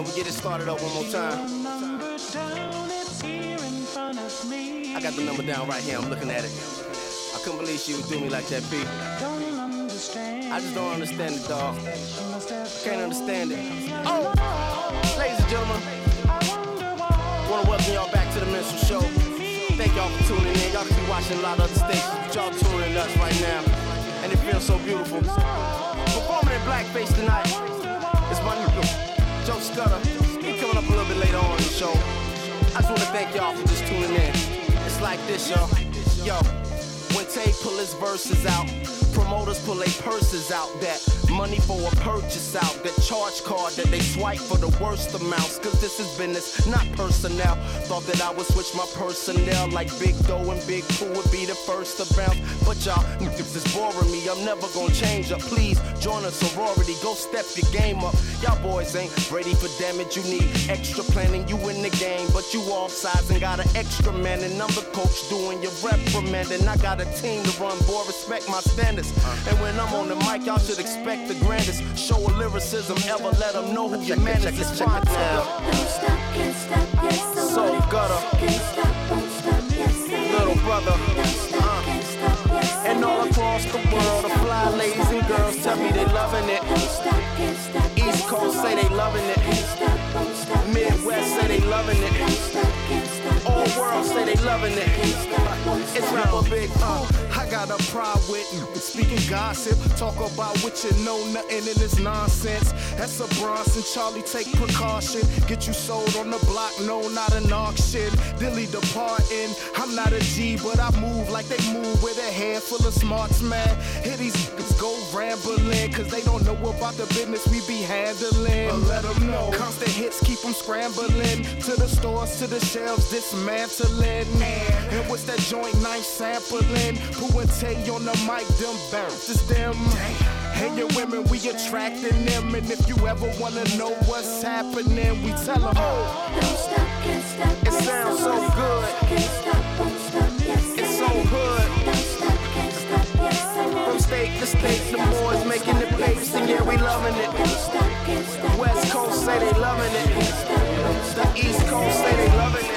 And we get it started up one more time. I got the number down right here, I'm looking at it. I couldn't believe she would do me like that, B. I just don't understand it, dog. I Can't understand it. Oh, ladies and gentlemen, I wanna welcome y'all back to the Minstrel Show. Thank y'all for tuning in. Y'all be watching a lot of other stations, but y'all tuning in us right now, and it feels so beautiful. Performing in blackface tonight is my nigga Joe Scudda. He coming up a little bit later on the show. I just wanna thank y'all for just tuning in. It's like this, y'all. Yo, when Tay pull his verses out. Promoters pull their purses out, that money for a purchase out, that charge card that they swipe for the worst amounts. Cause this is business, not personnel. Thought that I would switch my personnel like Big Doe and Big Pooh would be the first to bounce. But y'all niggas is boring me, I'm never gonna change up. Please join a sorority, go step your game up. Y'all boys ain't ready for damage, you need extra planning. You in the game, but you off sides and got an extra man. And I'm the coach doing your reprimanding. I got a team to run, boy, respect my standards. And when I'm on the mic, y'all should expect the grandest show of lyricism ever. Let them know who your man is. It's fine now. Don't stop, can't stop, yes, so gutter. Can't stop, won't stop, yes, say Little brother. Don't stop, can't stop, yes, And all across the world, the fly ladies and girls tell me they loving it. Don't stop, can't stop, East Coast say they loving it. Can't stop, won't stop, yes, Midwest say they loving it. stop, can't stop, All yes, world say they what? loving it. stop, won't It's stop. rapper big. Uh, I got a pride with you. speaking gossip. Talk about what you know, nothing in this nonsense. That's a Bronson, Charlie, take precaution. Get you sold on the block, no, not an auction. Dilly departing. I'm not a G, but I move like they move with a head full of smarts, man. Here these go rambling, cause they don't know about the business we be handling. But let them know. Constant hits keep them scrambling. To the stores, to the shelves, dismantling. And what's that joint knife sampling? Who and Tay on the mic, them bounces them. And your women, we attracting them. And if you ever wanna know what's happening, we tell them. Don't stop, can't stop, It yes, sounds so good. Can't stop, won't stop, yes, It's so it. hood. Don't stop, can't stop, yes, what? From state to state, the boys making the papes, and yeah, we loving it. stop, can't stop, West Coast say they loving it. Can't stop, won't The East Coast say say they loving it.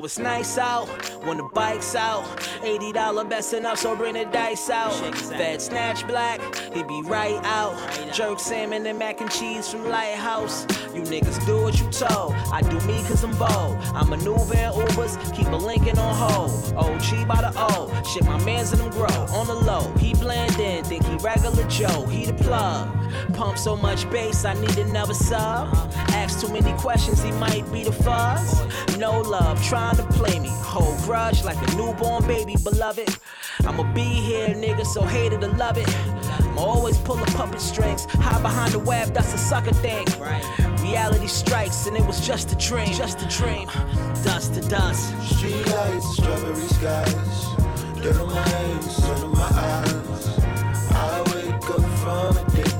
No, it's nice out when the bike's out. $80 best enough, so bring the dice out. Fed snatch black, he be right out. Jerk salmon and mac and cheese from Lighthouse. You niggas do what you told. I do me cause I'm bold. I maneuver in Ubers, keep a Lincoln on hold. OG by the O, shit my mans and them grow. On the low, he blend in, think he regular Joe. He the plug. Pump so much bass, I need another sub. Ask too many questions, he might be the fuzz. No love, trying to play me. Hold grudge like a newborn baby, beloved. I'ma be here, nigga, so hate it or love it. Always pull the puppet strings. Hide behind the web, that's a sucker thing. Right. Reality strikes, and it was just a dream. Just a dream. Uh, dust to dust. Street lights, strawberry skies. Dirt on my hands, sun in my eyes. I wake up from a day.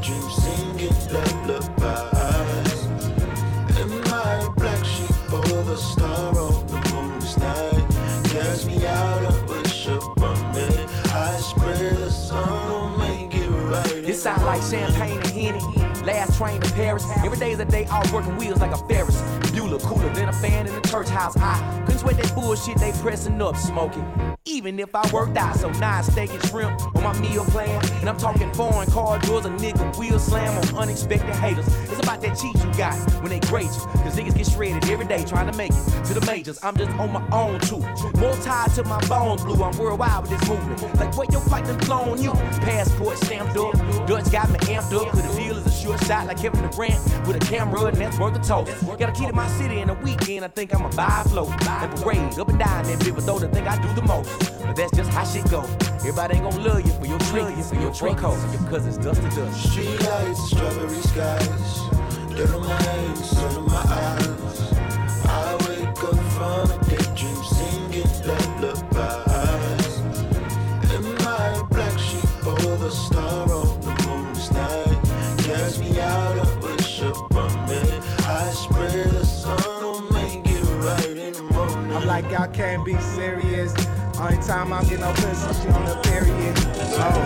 Like champagne and Henny. Last train to Paris. Every day is a day off working wheels like a Ferris. Bueller cooler than a fan in the church house. I couldn't sweat that bullshit they pressing up smoking. Even if I worked out, so nine steak and shrimp on my meal plan. And I'm talking foreign car doors, a nigga wheel slam on unexpected haters. It's about that cheat you got when they grade you. Cause niggas get shredded every day trying to make it to the majors. I'm just on my own too. More tied to my bones blue. I'm worldwide with this movement. Like what your flight done flown you. Passport stamped up. Dutch got me amped up. Cause the a shot like Kevin Durant with a camera and that's worth a toast. Got a key to my city in a weekend. I think buy a float. And parade up and down that but though to think I do the most. But that's just how shit go. Everybody ain't gonna love you for your trinkets, for your drink and your cousins dust to dust. Street lights, strawberry skies, dirt on my hands, sun on my eyes. I wake up from a daydream singing lullabies. In my black sheep over the star y'all can't be serious. Only time I'm getting no pussy, she on the period. Oh,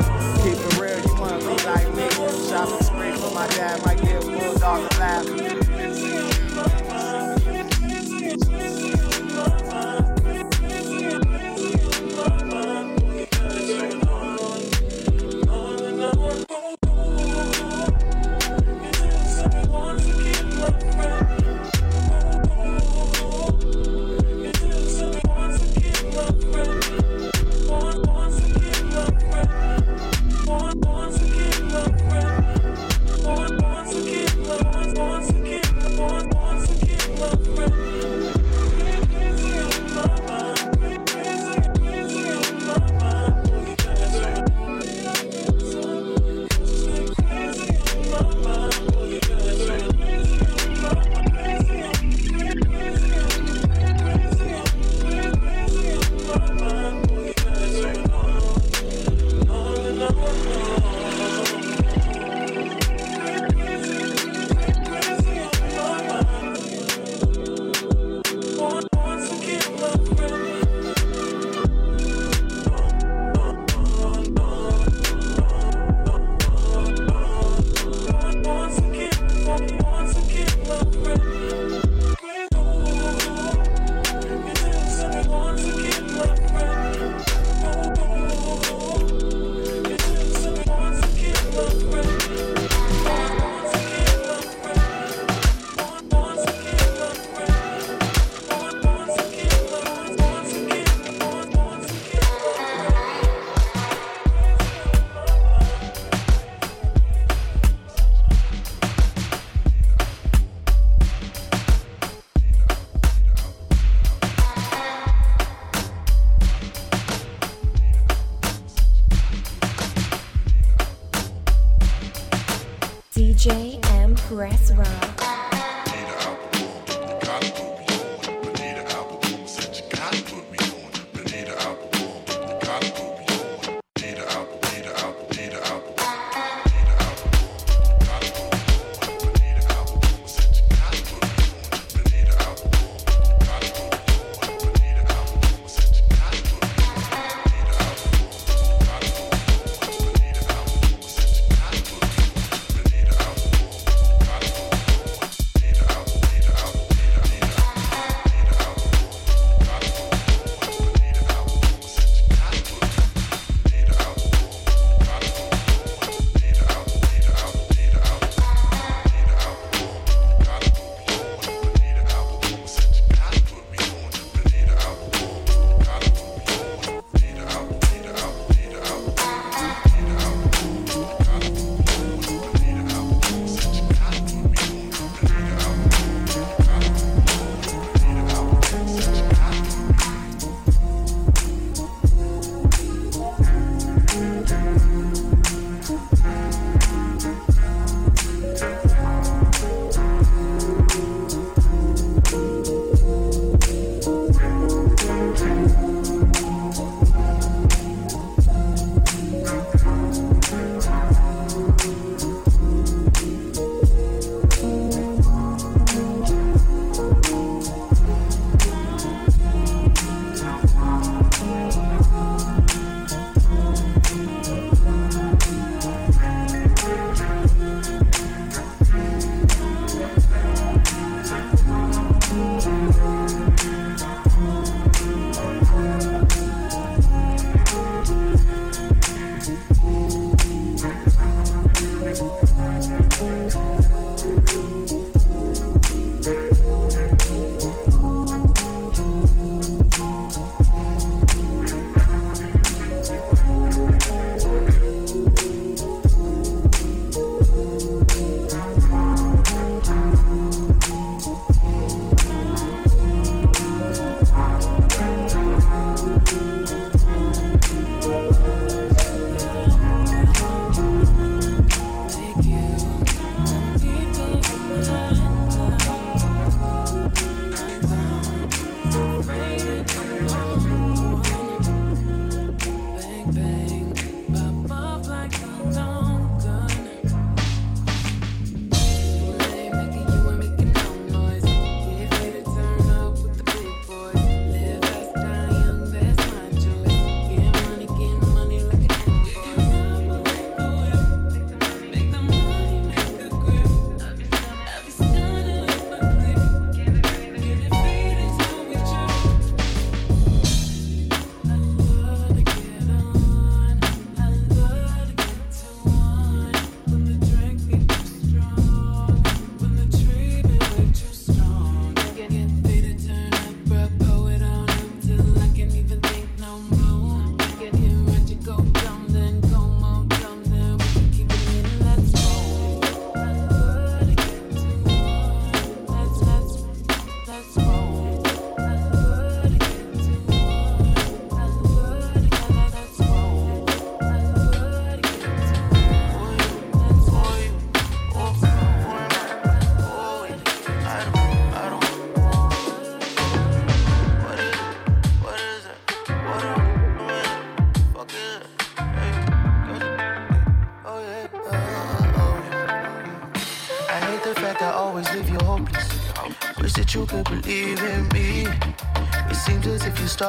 M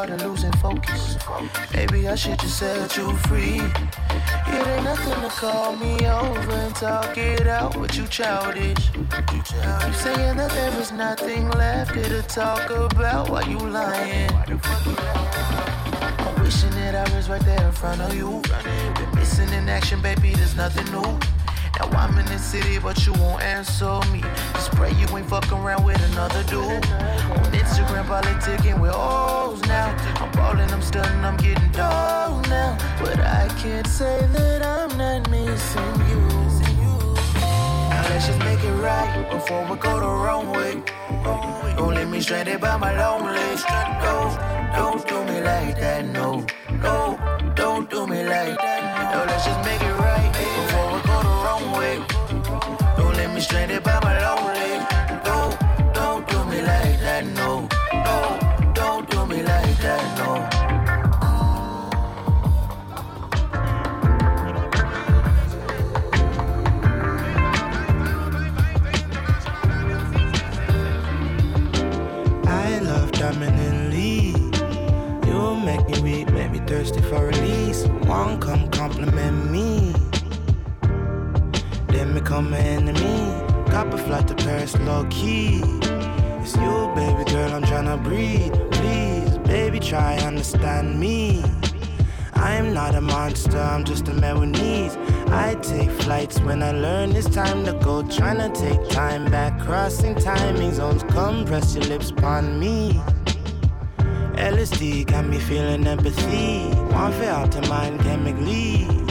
as if losing focus. Maybe I should just set you free. It ain't nothing to call me over and talk it out, but you childish. You saying that there is nothing left here to talk about while you lying. I'm wishing that I was right there in front of you. Been missing in action, baby, there's nothing new. Now I'm in the city, but you won't answer me. Just pray you ain't fucking around with another dude. On Instagram, politicking with hoes now. I'm balling, I'm stunning, I'm getting dull now. But I can't say that I'm not missing you. Now let's just make it right before we go the wrong way. Don't leave me stranded by my lonely. No, don't do me like that, no, no, don't do me like that. No, let's just make it right before we go the wrong way. Don't let me stranded by my become an enemy. Copper flight to Paris, low key. It's you, baby girl, I'm tryna breathe. Please, baby, try understand me. I'm not a monster, I'm just a man with needs. I take flights when I learn it's time to go. Tryna take time back, crossing timing zones. Come press your lips upon me. LSD got me feeling empathy. One out to mind chemically.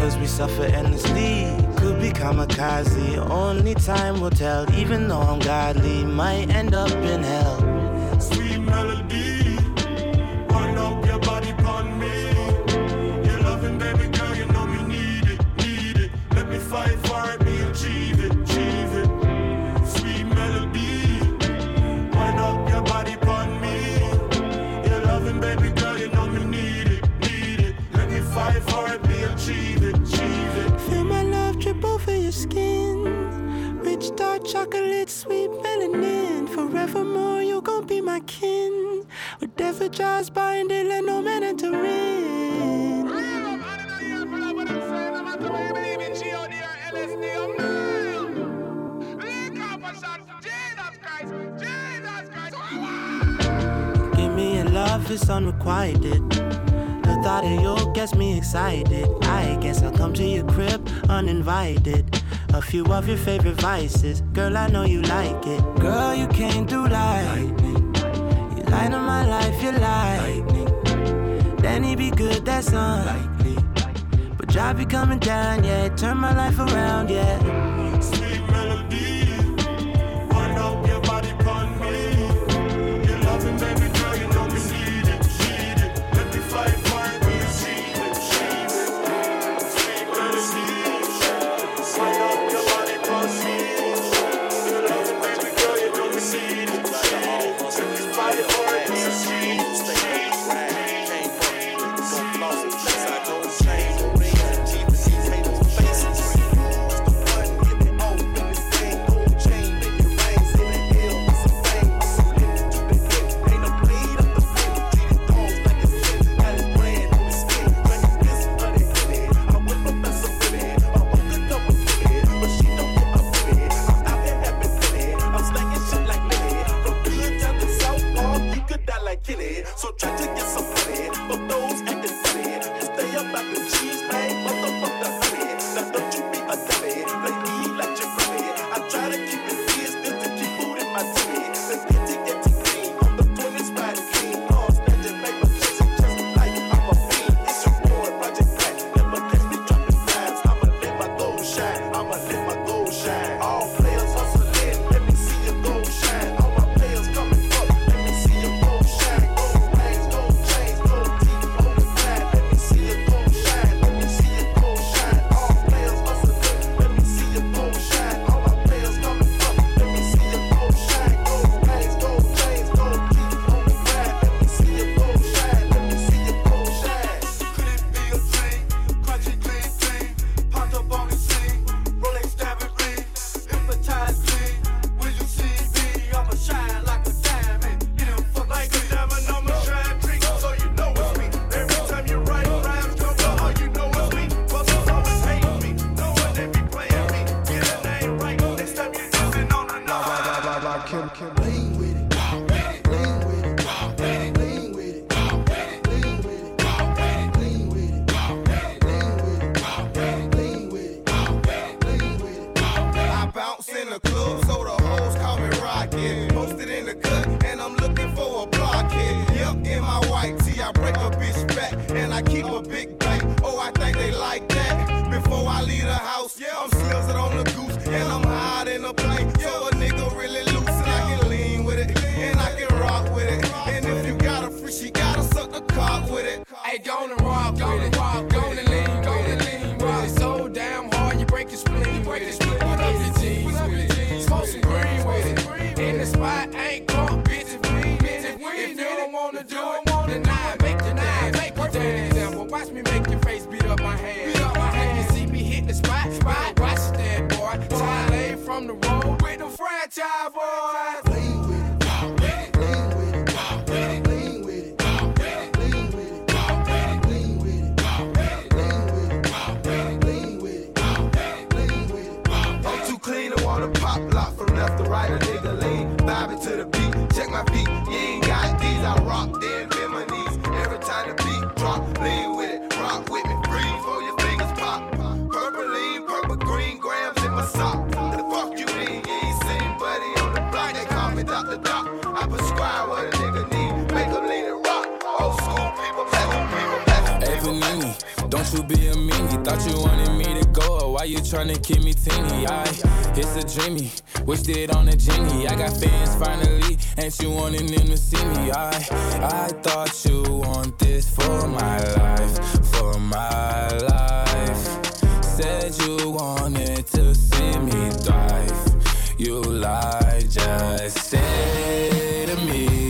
Cause we suffer endlessly. Could be kamikaze. Only time will tell. Even though I'm godly, might end up in hell. By and let no man enter in. Give me a love, it's unrequited. The thought of you gets me excited. I guess I'll come to your crib uninvited. A few of your favorite vices, girl, I know you like it. Girl, you can't do lightning. Light up my life, you lightning. Then he be good, that's unlikely. But job be coming down, yeah. Turn my life around, yeah. Wished it on a genie. I got fans finally, and you wanted them to see me? I, I thought you want this for my life, for my life. Said you wanted to see me thrive. You lied, just say to me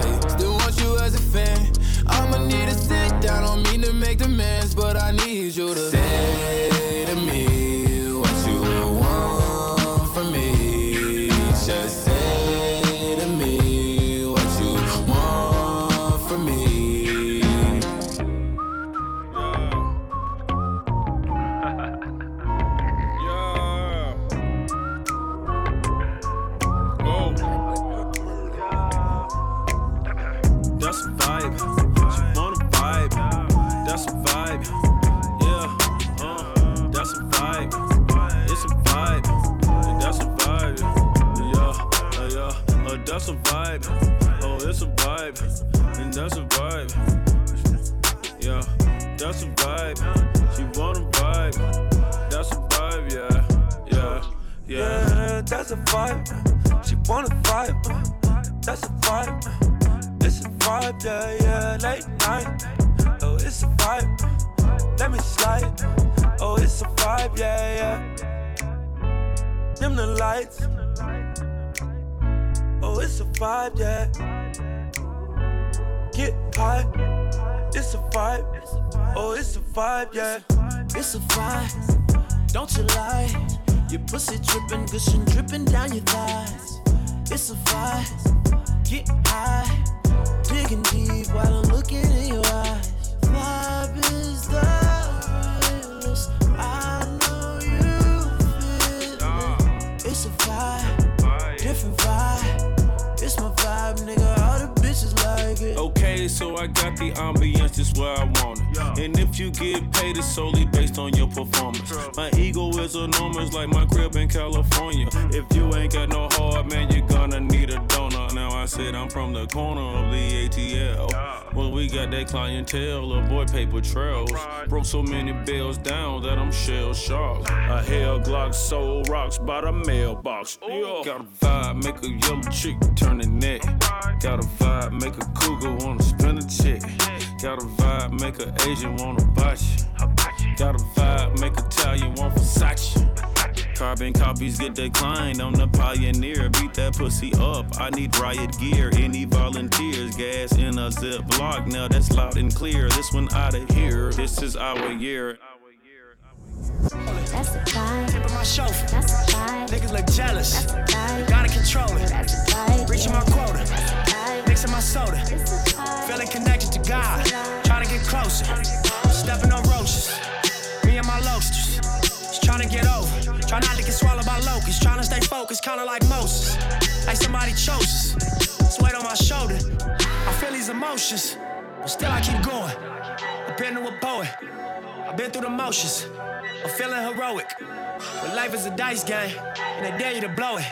fan. I'ma need to sit down, don't mean to make demands, but I need you to say that's a vibe. Oh, it's a vibe. And that's a vibe. Yeah. That's a vibe. She wanna vibe. That's a vibe. Yeah. Yeah. Yeah. Yeah, that's a vibe. She wanna vibe. That's a vibe. It's a vibe, yeah, yeah. Late night. Oh, it's a vibe. Let me slide. Oh, it's a vibe, yeah, yeah. Dim the lights. It's a vibe, yeah. Get high. It's a vibe. Oh, it's a vibe, yeah. It's a vibe, don't you lie. Your pussy dripping, gushing, dripping down your thighs. It's a vibe, get high, digging deep while I'm looking in your eyes. Vibe is the vibe, nigga. All the bitches like it. Okay, so I got the ambience just where I want it. And if you get paid, it's solely based on your performance. My ego is enormous, like my crib in California. Mm. If you ain't got no heart, man, you're gonna need a donor. Now I said I'm from the corner of the ATL. Well, we got that clientele, avoid paper trails. Broke so many bills down that I'm shell shocked. A hell Glock sold rocks by the mailbox. Got a vibe, make a yellow chick turn the neck. Got a vibe, make a cougar wanna spin a check. Got a vibe, make a Asian wanna botch. Got a vibe, make a Italian want Versace. Carbon copies get declined. I'm the pioneer. Beat that pussy up. I need riot gear. Any volunteers? Gas in a Ziploc. Now that's loud and clear. This one out of here. This is our year. That's a vibe. Tipping my chauffeur. That's a vibe. Niggas look jealous. That's a vibe. Gotta control it. That's a vibe. Reaching my quota. vibe. Mixing my soda. It's a vibe. Feeling connected to God. Trying to get closer. Try not to get swallowed by locusts. Trying to stay focused, kinda like Moses. Like somebody chose us. It's weight on my shoulder. I feel these emotions. But still I keep going. Depending on a poet. I've been through the motions. I'm feeling heroic. But life is a dice game. And they dare you to blow it.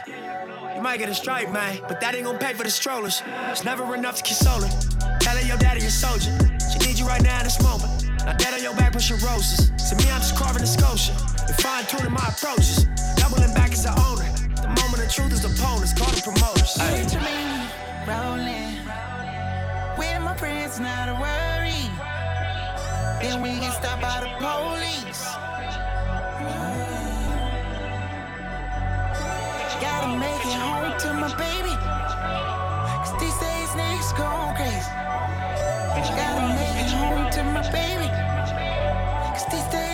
You might get a strike, man, but that ain't gonna pay for the strollers. It's never enough to console her. Tell her your daddy a soldier. She needs you right now in this moment. Now dead on your back, pushing roses. To me, I'm just carving a sculpture and fine tuning my approaches. Doubling back as owner. The moment of truth is call them promoters. Picture me rolling with my friends, not a worry. Then we get stopped by the police. Gotta make it home to my baby. Cause these days niggas going crazy. Gotta make it home to my baby. Cause these days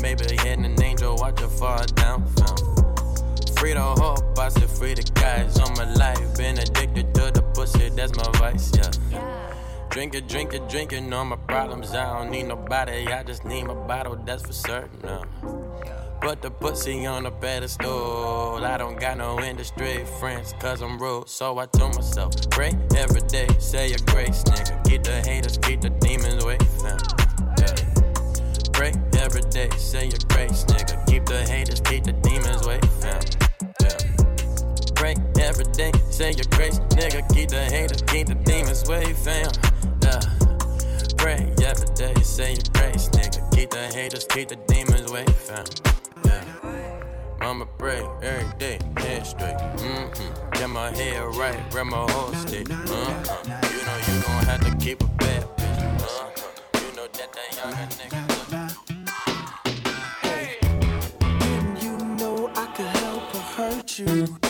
maybe hitting an angel, watch it fall down. Free the hope, I said free the guys on my life. Been addicted to the pussy, that's my vice, yeah. Drink it, drink it, drink drinking all my problems. I don't need nobody, I just need my bottle, that's for certain. Now. Put the pussy on a pedestal. I don't got no industry friends, cause I'm rude. So I told myself, pray every day, say your grace, nigga. Keep the haters, keep the demons away me. Yeah. Pray every day, say your grace, nigga. Keep the haters, keep the demons away me. Yeah. Pray every day, say your grace, nigga. Keep the haters, keep the demons away fam. Yeah. Pray every day, say your grace, nigga. Keep the haters, keep the demons away fam. Yeah. I'ma pray every day, head straight. Mm-hmm. Get my head right, grab my whole stick. Uh-huh. You know you gon' have to keep a bad bitch. Uh-huh. You know that that younger nigga. You.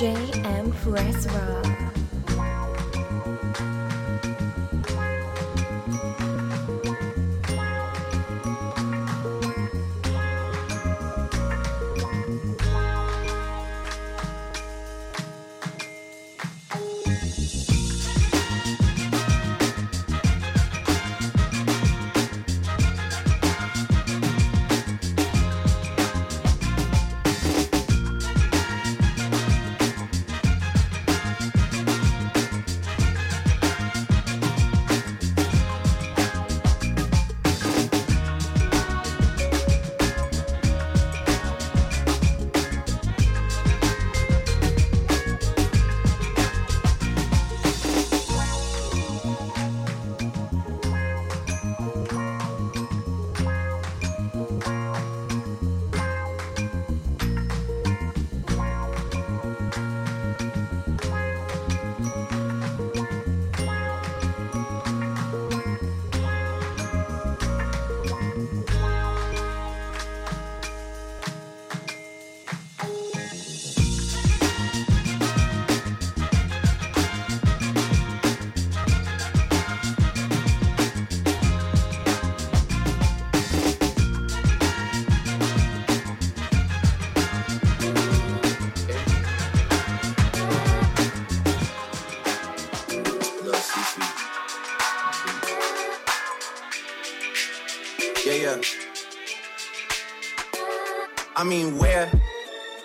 DJ M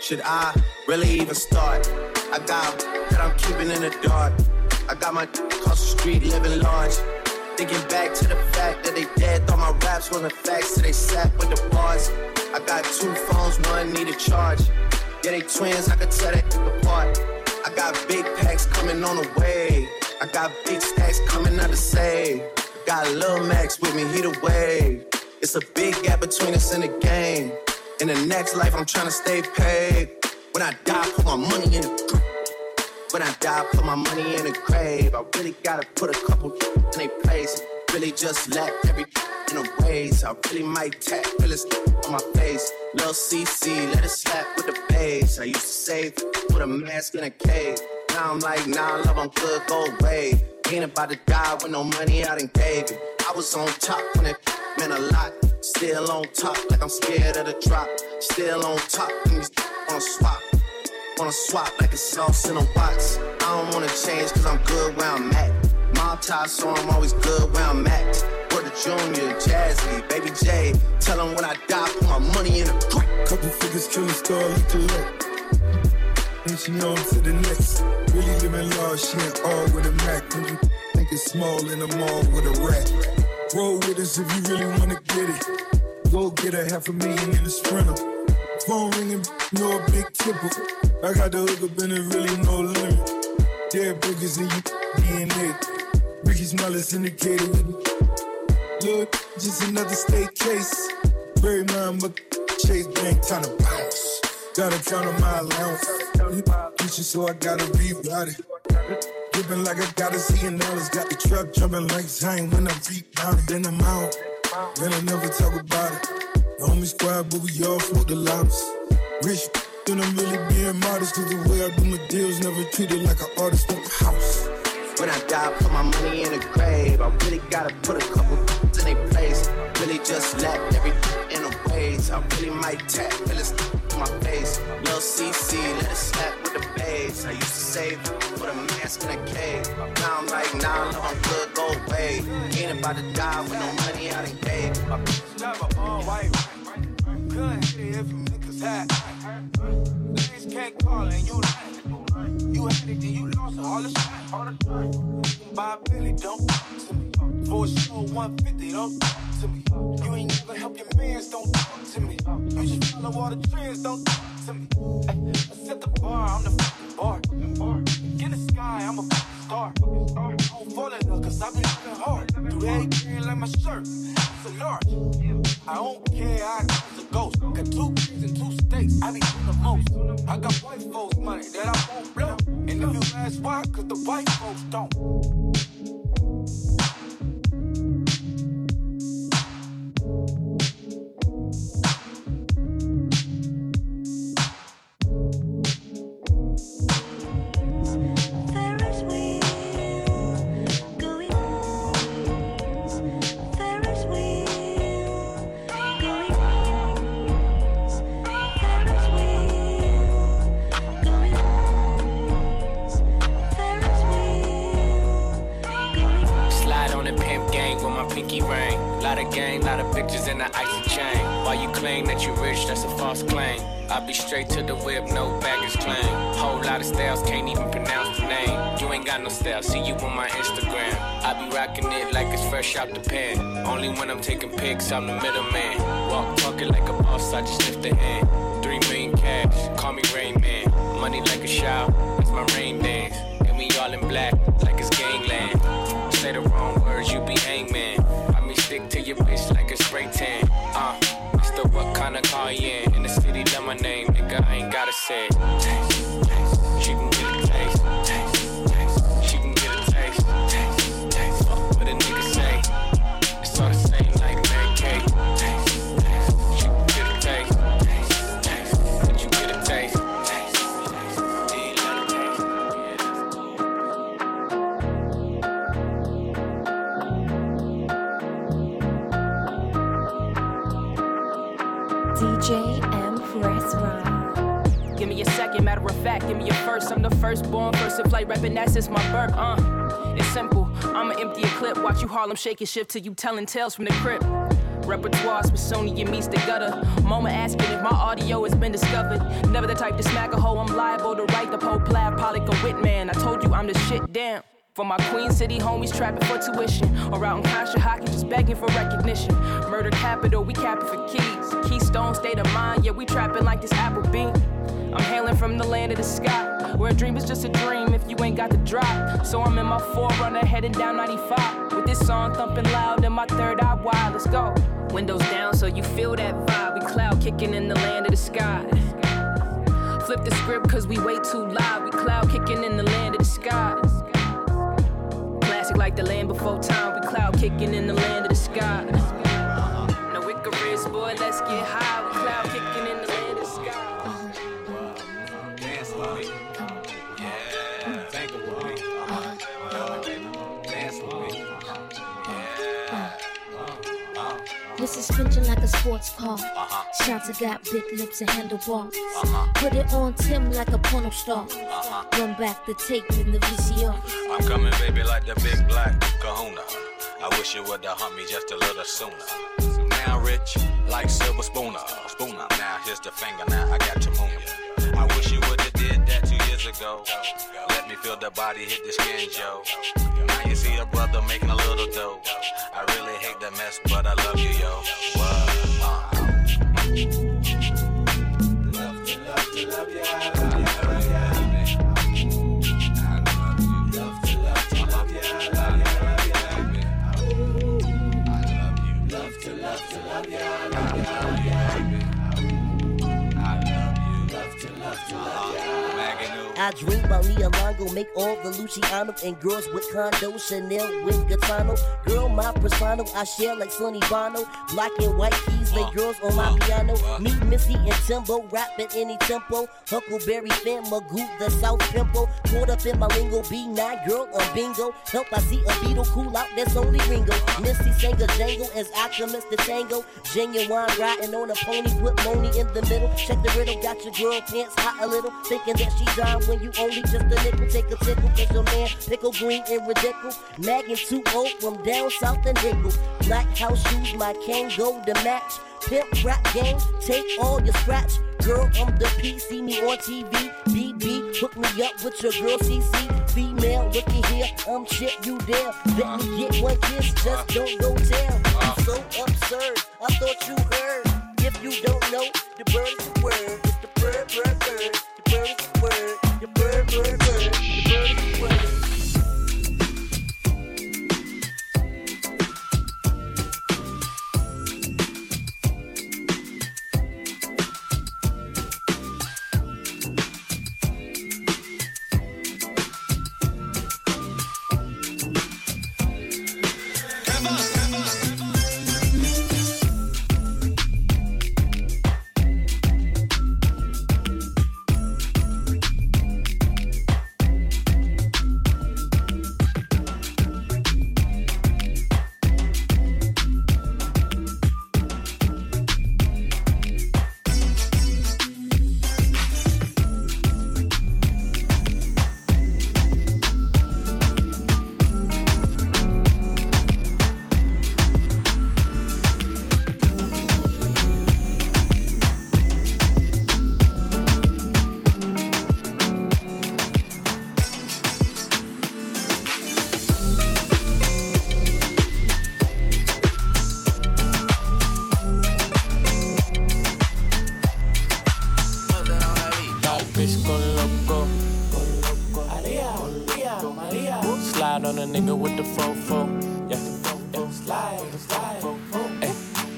should I really even start? I got that I'm keeping in the dark. I got my across the street living large. Thinking back to the fact that they dead, thought my raps wasn't facts, so they sat with the bars. I got two phones, one need a charge. Yeah, they twins, I could tell they apart. I got big packs coming on the way. I got big stacks coming out to save. Got Lil Max with me, he the wave. It's a big gap between us in the game. In the next life, I'm trying to stay paid. When I die, put my money in the grave. When I die, put my money in the grave. I really gotta put a couple in a place. Really just let every in a ways. I really might tap realist on my face. Lil CC, let it slap with the bass. I used to save with a mask in a cave. Now I'm like, nah, love, I'm good, go away. Ain't about to die with no money I done gave it. I was on top when it meant a lot. Still on top, like I'm scared of the drop. Still on top, you wanna swap. Wanna swap like a sauce in a box. I don't wanna change cause I'm good where I'm at. Mob tie, so I'm always good where I'm at. Word to Junior, Jazzy, Baby J. Tell when I die, put my money in a crack. Couple figures, killing star, you collect. And she on to the next. Really living large, she ain't all with a Mac. Think it's small in the mall with a rat. Roll with us if you really wanna get it. Go get a half a million in a sprinter. Phone ringing, no a big tipper. I got the hook up and it really no limit. Dead boogers in you, DNA. Ricky Smiley's indicated with me. Look, just another state case. Bury mine, but Chase Bank time to bounce. Gotta count on my allowance. Bitches, so I gotta rewrite it. Dripping like I gotta see an dollars. Got the truck jumping like Zane when I rebound. Then I'm out. Then I never talk about it. The homie squad, but we all float the lobs. Rich, Then I'm really being modest, cause the way I do my deals never treated like an artist on the house. When I die, put my money in the grave. I really gotta put a couple in their place. Really just let everything in a ways. I really might tap, feel in my face. Lil CC, let it slap with the bass. I used to save put a mask in a cave. Now I'm like, nah, no, I'm good, go away. Ain't about to die with no money out of gave. My bitch never all right. Couldn't hit it if you niggas had. Niggas can't call and you. You had it, then you lost it. all the shit, all the time. A Billy, don't talk to me. For a show, 150, don't talk to me. You ain't never help your mans, don't talk to me. You just follow all the trends, don't talk to me. I set the bar, I'm the fucking bar. In the sky, I'm a fucking star. Don't fall in love, cause i been living hard. Do everything like my shirt, it's a large. I don't care, I was a ghost. Got two kids in two states, I be doing the most. I got white folks' money that I won't blow. And if you ask why, cause the white folks don't. Fresh out the pan. Only when I'm taking pics, I'm the middleman. Walk talking like a boss, I just lift a hand. Three million cash, call me Rain Man. Money like a shower, it's my rain dance. And we all in black, like it's gangland. Say the wrong words, you be hangman. I mean, stick to your bitch like a spray tan. Uh, Mr. What kind of car you in? In the city, know my name, nigga, I ain't gotta say it. Matter of fact, give me a first. I'm the firstborn, first in flight, reppin' that since my birth. Uh, it's simple. I'ma empty a clip, watch you Harlem shake and shift till you tellin' tales from the crib. Repertoire Smithsonian meets the gutter. Mama asking if my audio has been discovered. Never the type to smack a hoe, I'm liable to write the Pope Plath, Pollock, or Whitman. I told you I'm the shit damn. For my Queen City homies trapping for tuition. Or out in Contra Hockey just begging for recognition. Murder capital, we capping for keys. Keystone state of mind, yeah, we trapping like this apple bean. I'm hailing from the land of the sky, where a dream is just a dream if you ain't got the drop. So I'm in my 4Runner heading down 95 with this song thumping loud and my third eye wide. Let's go. Windows down so you feel that vibe. We cloud kicking in the land of the sky. Flip the script cause we way too loud. We cloud kicking in the land of the sky. Classic like the land before time. We cloud kicking in the land of the sky. No Icarus, boy, let's get high. We cloud kicking a sports car. Shots got big lips and handlebars. Uh-huh. Put it on Tim like a porno star. Uh-huh. Run back the tape in the VCR. I'm coming, baby, like the big black kahuna. I wish you would have humped me just a little sooner. Now rich, like silver spooner. Spooner. Now here's the finger, now I got your moon. I wish you would have did that two years ago. Let me feel the body hit the skin, Joe. Now you see a brother making a little dough. I really hate the mess, but I love you, yo. What? Uh. I dream about Nia Longo. Make all the Luciano and girls with condo. Chanel with Gaetano. Girl, my persona. I share like Sonny Bono. Black and white keys, lay girls on my piano. Meet Missy and Timbo, rap at any tempo. Huckleberry fan, Magoo, the South Pimple. Caught up in my lingo, B9 girl on bingo. Help, I see a beetle cool out, that's only Ringo. Missy sang a jangle as Alchemist the tango. Genuine riding on a pony, put Moni in the middle. Check the riddle, got your girl pants hot a little. Thinking that she dying when you only just a nickel. Take a tickle, cause your man pickle green and ridiculous. Magging 2 0 from down south and Hickle. Black house shoes, my cane go to match. Pimp rap game, take all your scratch. Girl, I'm the P, see me on TV. BB, hook me up with your girl CC. Female, looky here, I'm shit, you there. Let me get one kiss, just don't go tell. You so absurd, I thought you heard. If you don't know, the bird is the word.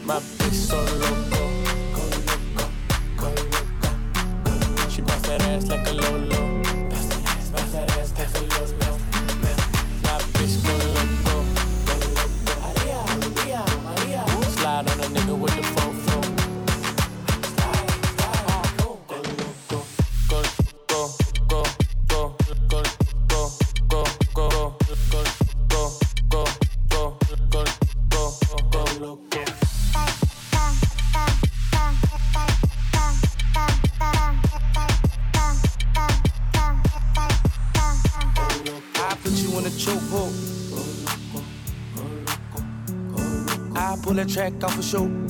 My bitch so track off for show.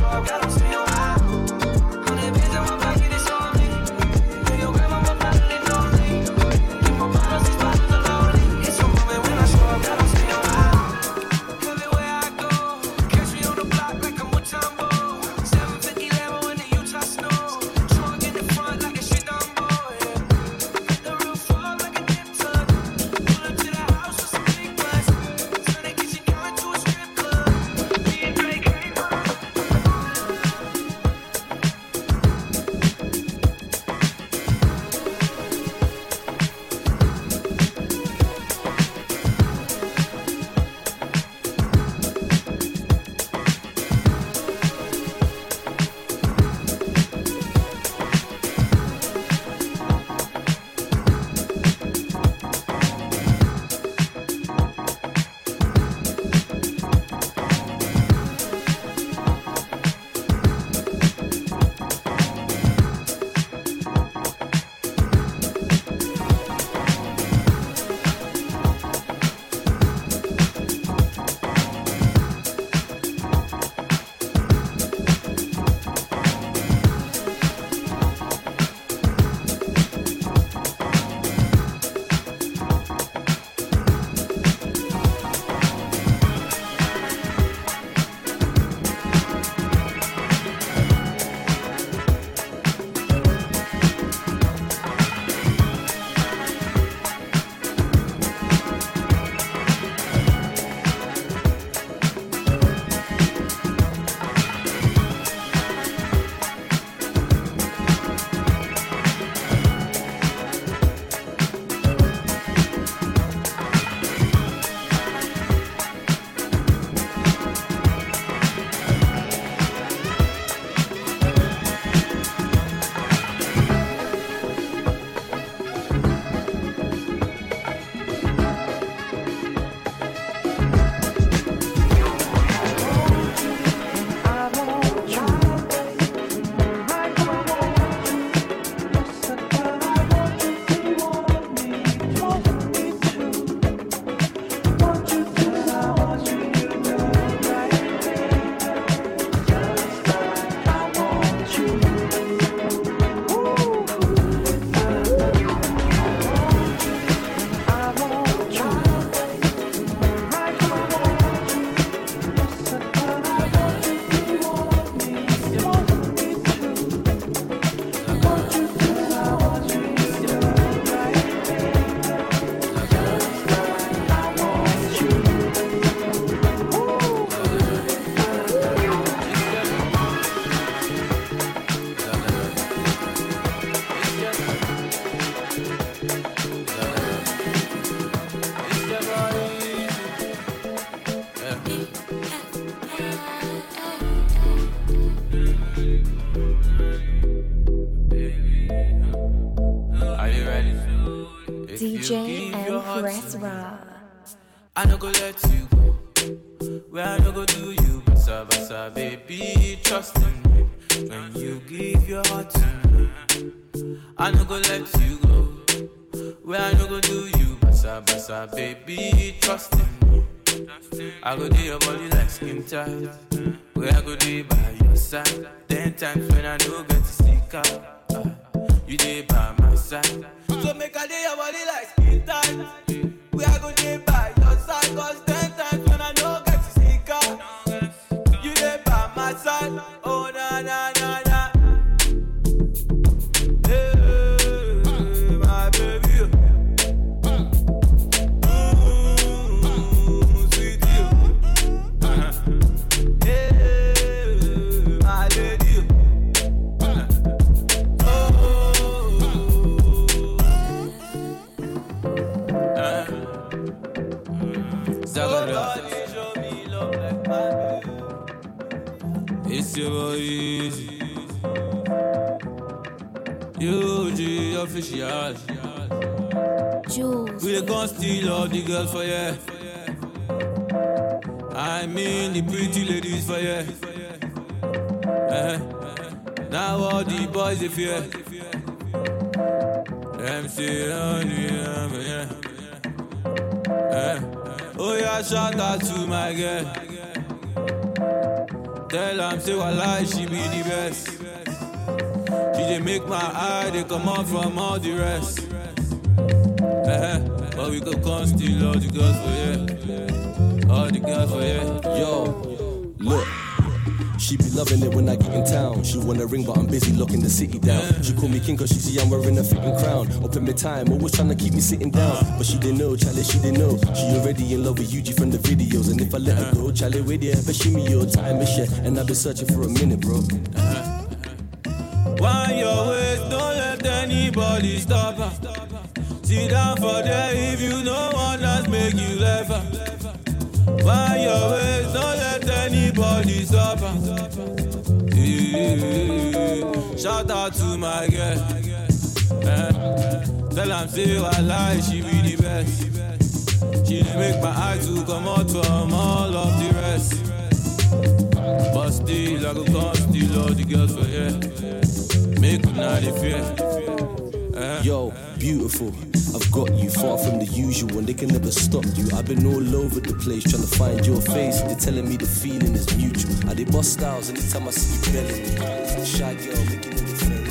Moment when I Boy Easy. Eugy official. Juls. We the gon' steal all the girls for ya. I mean the pretty ladies for ya. Uh, now all the boys they fear. Them say um, yeah. Uh, oh yeah, shout out to my girl. Tell am say walai she be the best. She dey make my eye they come out from all the rest. Uh-huh. But we could come steal all the girls for yeah. All the girls for yeah. Yo. She be loving it when I get in town. She wanna ring, but I'm busy locking the city down. She call me king cause she see I'm wearing a fitting crown. Up in my time, always trying to keep me sitting down. But she didn't know, Charlie, she didn't know. She already in love with Eugy from the videos. And if I let her go, Charlie, with ya. But she me your time is shit. And I've been searching for a minute, bro. Wind your waist, don't let anybody stop her. Sit down for there if you know one that's make you laugh. Wind your waist, don't let anybody stop her. Yeah. Shout out to my girl. Eh. Tell am say I lie, she be the best. She dey make my eyes to come out from all of the rest. But still, I go come steal all the girls for here. Make una dey fear. Yo, beautiful. I've got you far from the usual, and they can never stop you. I've been all over the place trying to find your face. They're telling me the feeling is mutual. I did bust styles anytime I see you me. Shy girl making it very.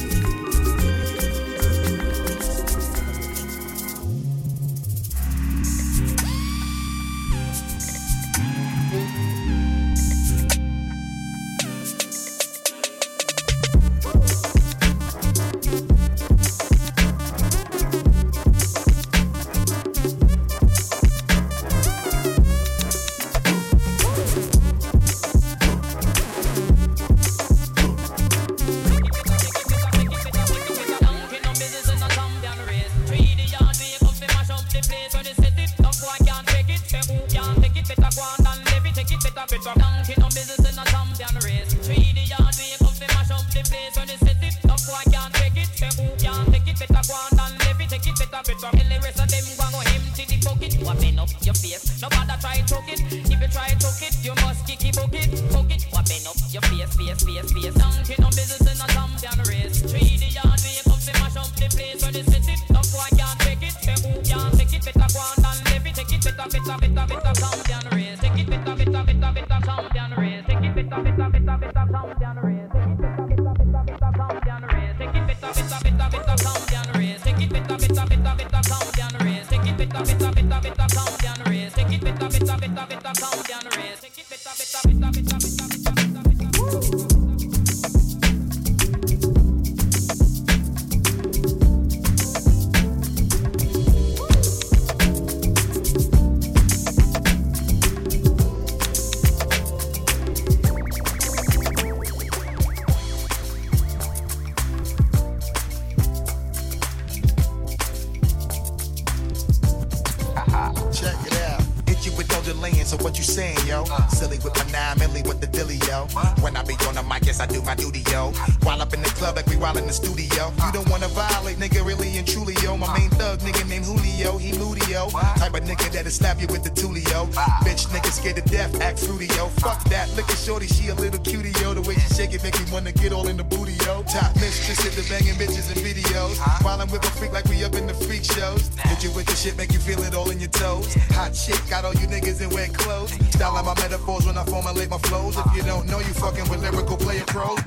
You don't know, you fucking with lyrical player pros.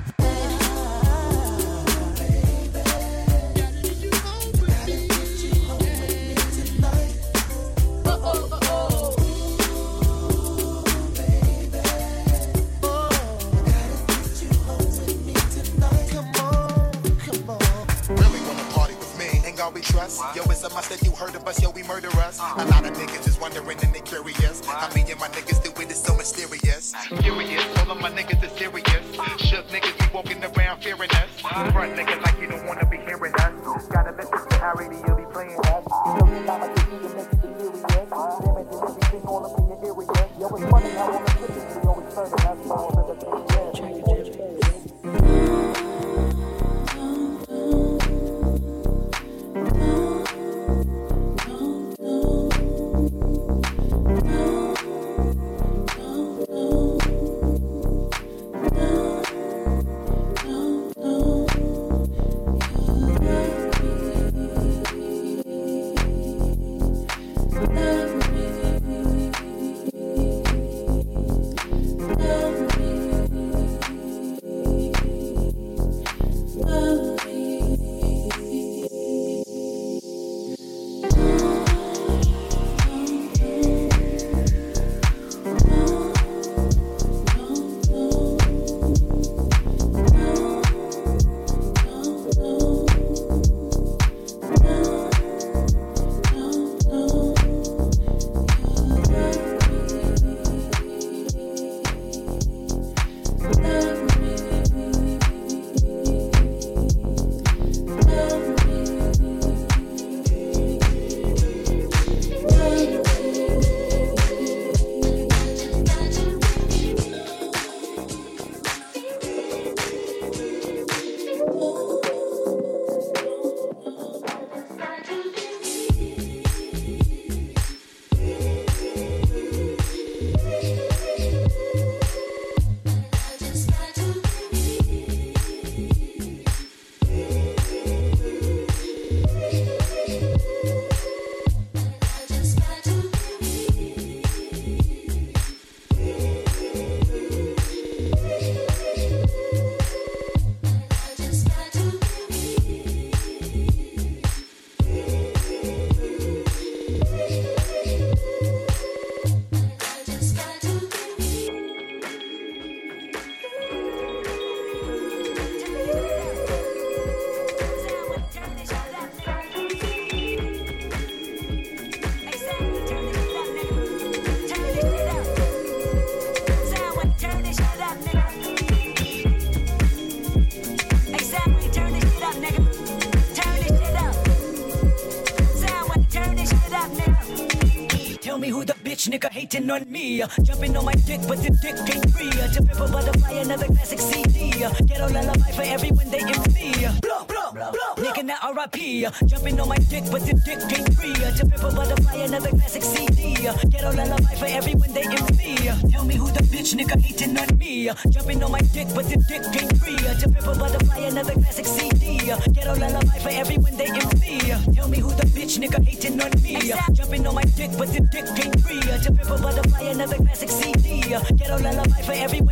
Yo, it's a must that you heard of us, yo, we murder us. A lot of niggas is wondering and they curious. How me and my niggas do it is so fearing us. Front niggas like you hating on me. Jumping on my dick, but the dick ain't free. To pimp a butterfly, another classic CD. Get on a lullaby for everyone they envy. Blow, blow, blow. Nigga, now RIP. Jumping on my dick, but the dick ain't free. To pimp a butterfly, another classic CD. Get on a lullaby for everyone they envy. Tell me who the bitch nigga hating on me. Jumping on my dick, but the dick ain't free. To pimp a butterfly, another classic CD. Get on a lullaby for everyone they envy. Tell me who the bitch nigga hating on me. Jumping on my dick, but the dick ain't pimp a butterfly, another classic CD. Get a lullaby for everyone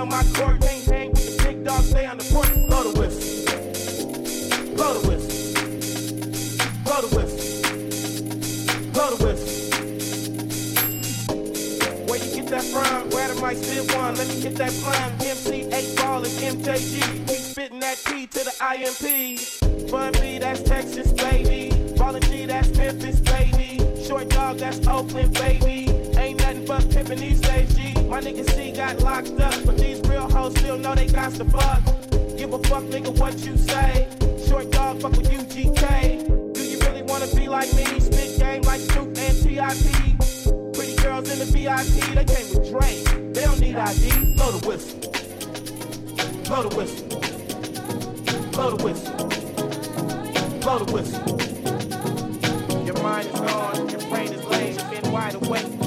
down my court. Maintain with the big dog, stay on the porch. Blow the whistle. Blow the whistle. Blow the whistle. Blow the whistle. Where you get that from? Where the mic spit one? Let me get that prime. MC8 ball and MJG. We spitting that T to the IMP. Bun B, that's Texas, baby. Ballin' G, that's Memphis, baby. Short dog, that's Oakland, baby. Ain't nothing but pimpin' these days, G. My nigga C got locked up, but these real hoes still know they got the fuck. Give a fuck, nigga, what you say. Short dog, fuck with UGK. Do you really wanna be like me? Spit game like Snoop and TIP. Pretty girls in the VIP, they came with Drake. They don't need ID. Blow the whistle. Blow the whistle. Blow the whistle. Blow the whistle. Your mind is gone, your brain is laid, you've been wide awake.